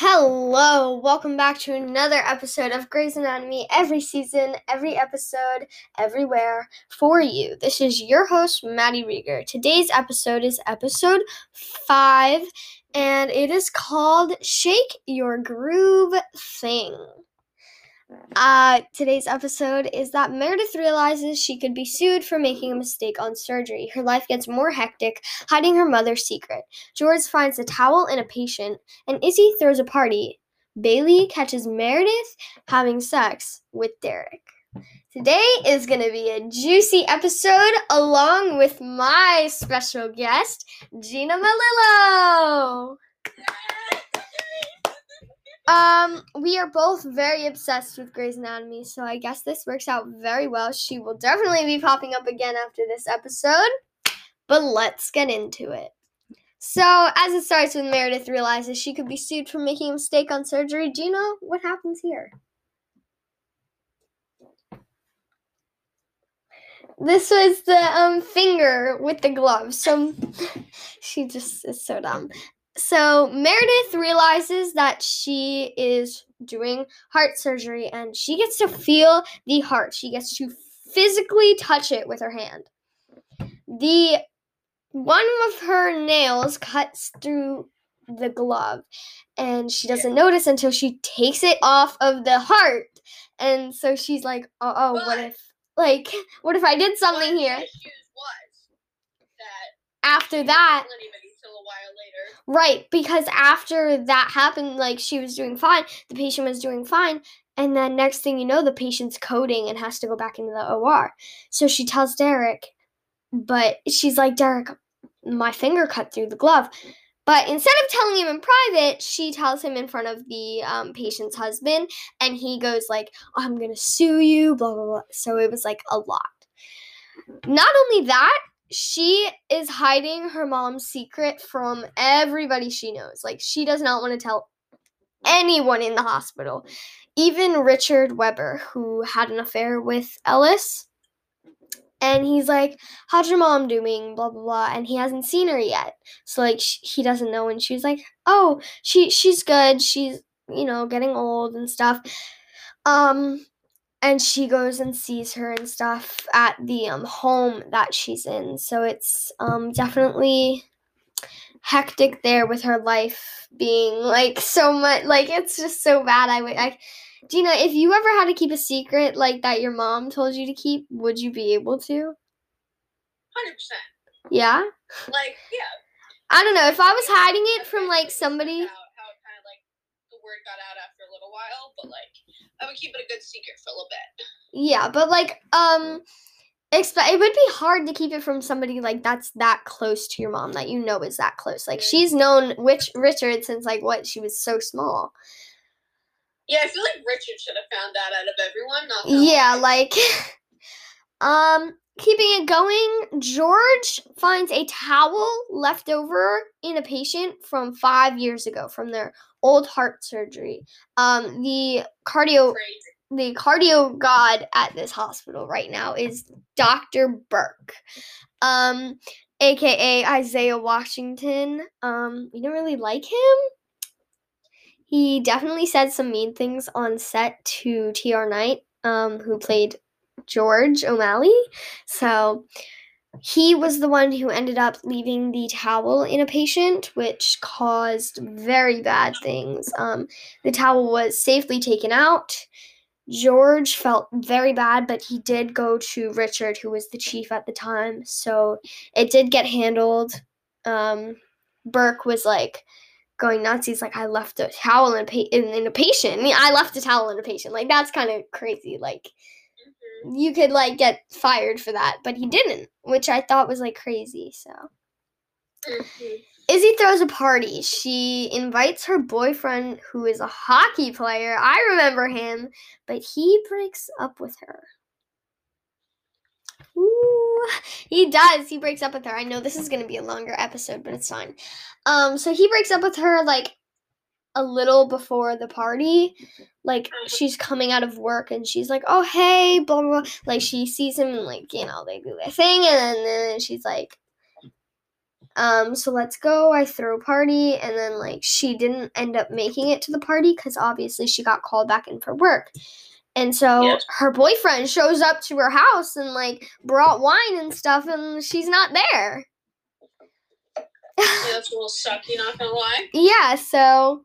Hello, welcome back to another episode of Grey's Anatomy. Every season, every episode, everywhere for you. This is your host, Maddie Rieger. Today's episode is episode five, and it is called Shake Your Groove Thing. Uh, today's episode is that Meredith realizes she could be sued for making a mistake on surgery. Her life gets more hectic, hiding her mother's secret. George finds a towel and a patient, and Izzie throws a party. Bailey catches Meredith having sex with Derek. Today is going to be a juicy episode along with my special guest, Gina Melillo. Um, we are both very obsessed with Grey's Anatomy, so I guess this works out very well. She will definitely be popping up again after this episode, but let's get into it. So, as it starts with Meredith realizes she could be sued for making a mistake on surgery, do you know what happens here? This was the um finger with the glove. So she just is so dumb so Meredith realizes that she is doing heart surgery and she gets to feel the heart. She gets to physically touch it with her hand. The one of her nails cuts through the glove and she doesn't notice until she takes it off of the heart. And so she's like, "Oh, oh what if like what if I did something here?" After that, Right, because after that happened, like she was doing fine, the patient was doing fine, and then next thing you know, the patient's coding and has to go back into the OR. So she tells Derek, but she's like, Derek, my finger cut through the glove. But instead of telling him in private, she tells him in front of the um, patient's husband, and he goes like, "I'm gonna sue you," blah blah blah. So it was like a lot. Not only that, she is hiding her mom's secret from everybody she knows. Like, she does not want to tell anyone in the hospital, even Richard Weber, who had an affair with Ellis. And he's like, How's your mom doing? Blah, blah, blah. And he hasn't seen her yet. So, like, sh- he doesn't know. And she's like, Oh, she she's good. She's, you know, getting old and stuff. Um, and she goes and sees her and stuff at the um, home that she's in. So it's um, definitely hectic there with her life being like so much like it's just so bad. I would I Gina, if you ever had to keep a secret like that your mom told you to keep, would you be able to? Hundred percent. Yeah. Like yeah. I don't know if I was hiding it from like somebody. How, how kind of like the word got out after a little while, but like I would keep it a good secret for a little bit. Yeah, but like um expect it would be hard to keep it from somebody like that's that close to your mom that you know is that close. Like she's known which Richard since like what she was so small. Yeah, I feel like Richard should have found that out of everyone. Not yeah, like um keeping it going, George finds a towel left over in a patient from five years ago from their old heart surgery. Um, the cardio. The cardio god at this hospital right now is Dr. Burke, um, aka Isaiah Washington. Um, we don't really like him. He definitely said some mean things on set to TR Knight, um, who played George O'Malley. So he was the one who ended up leaving the towel in a patient, which caused very bad things. Um, the towel was safely taken out. George felt very bad, but he did go to Richard, who was the chief at the time. So it did get handled. Um, Burke was like going nuts. He's like, I left a towel in a, pa- in, in a patient. I, I left a towel in a patient. Like, that's kind of crazy. Like, you could like get fired for that, but he didn't, which I thought was like crazy. So Mm-hmm. Izzie throws a party. She invites her boyfriend, who is a hockey player. I remember him, but he breaks up with her. Ooh, he does. He breaks up with her. I know this is going to be a longer episode, but it's fine. Um, so he breaks up with her like a little before the party. Like she's coming out of work and she's like, "Oh hey," blah blah. blah. Like she sees him and like you know they do their thing and then, then she's like, um, so let's go. I throw a party, and then like she didn't end up making it to the party because obviously she got called back in for work. And so Yes. her boyfriend shows up to her house and like brought wine and stuff, and she's not there. Yeah, that's a little sucky, not gonna lie. yeah, so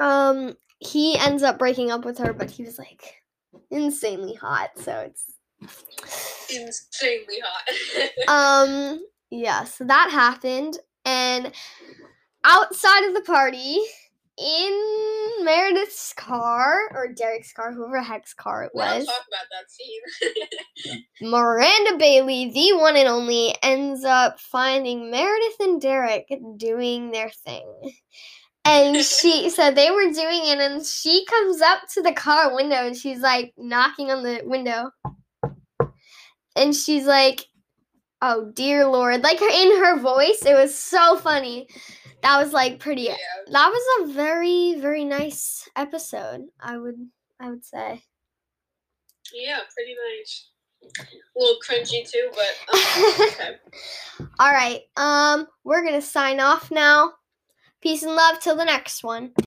um he ends up breaking up with her, but he was like insanely hot, so it's Insanely hot. um yeah so that happened and outside of the party in meredith's car or derek's car whoever heck's car it was talk about that scene. miranda bailey the one and only ends up finding meredith and derek doing their thing and she so they were doing it and she comes up to the car window and she's like knocking on the window and she's like oh dear lord like in her voice it was so funny that was like pretty yeah. that was a very very nice episode i would i would say Yeah, pretty nice. A little cringy too, but um, okay. all right um we're gonna sign off now peace and love till the next one